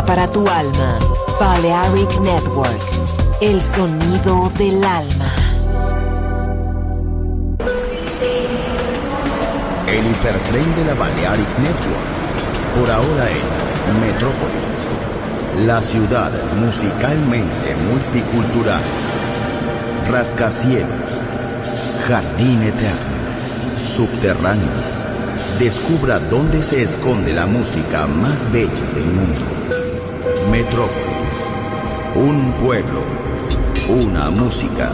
para tu alma. Balearic Network, el sonido del alma. El hipertren de la Balearic Network, por ahora en Metrópolis, la ciudad musicalmente multicultural, rascacielos, jardín eterno, subterráneo. Descubra dónde se esconde la música más bella del mundo. Metrópolis. Un pueblo. Una música.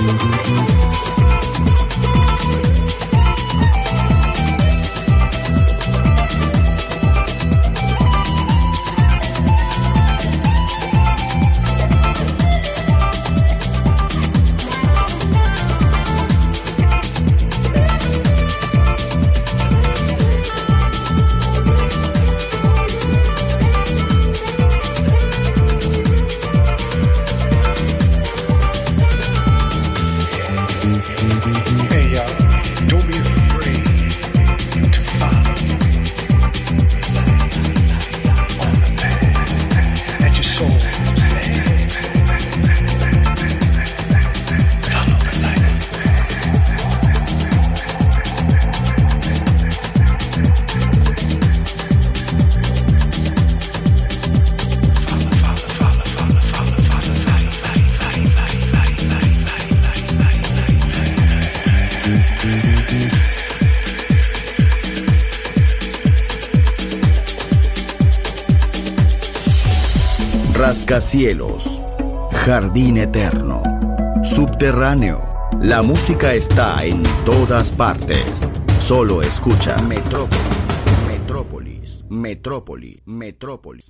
Música Rascacielos, Jardín Eterno, Subterráneo. La música está en todas partes. Solo escucha Metrópolis, Metrópolis, Metrópolis, Metrópolis. Metrópolis.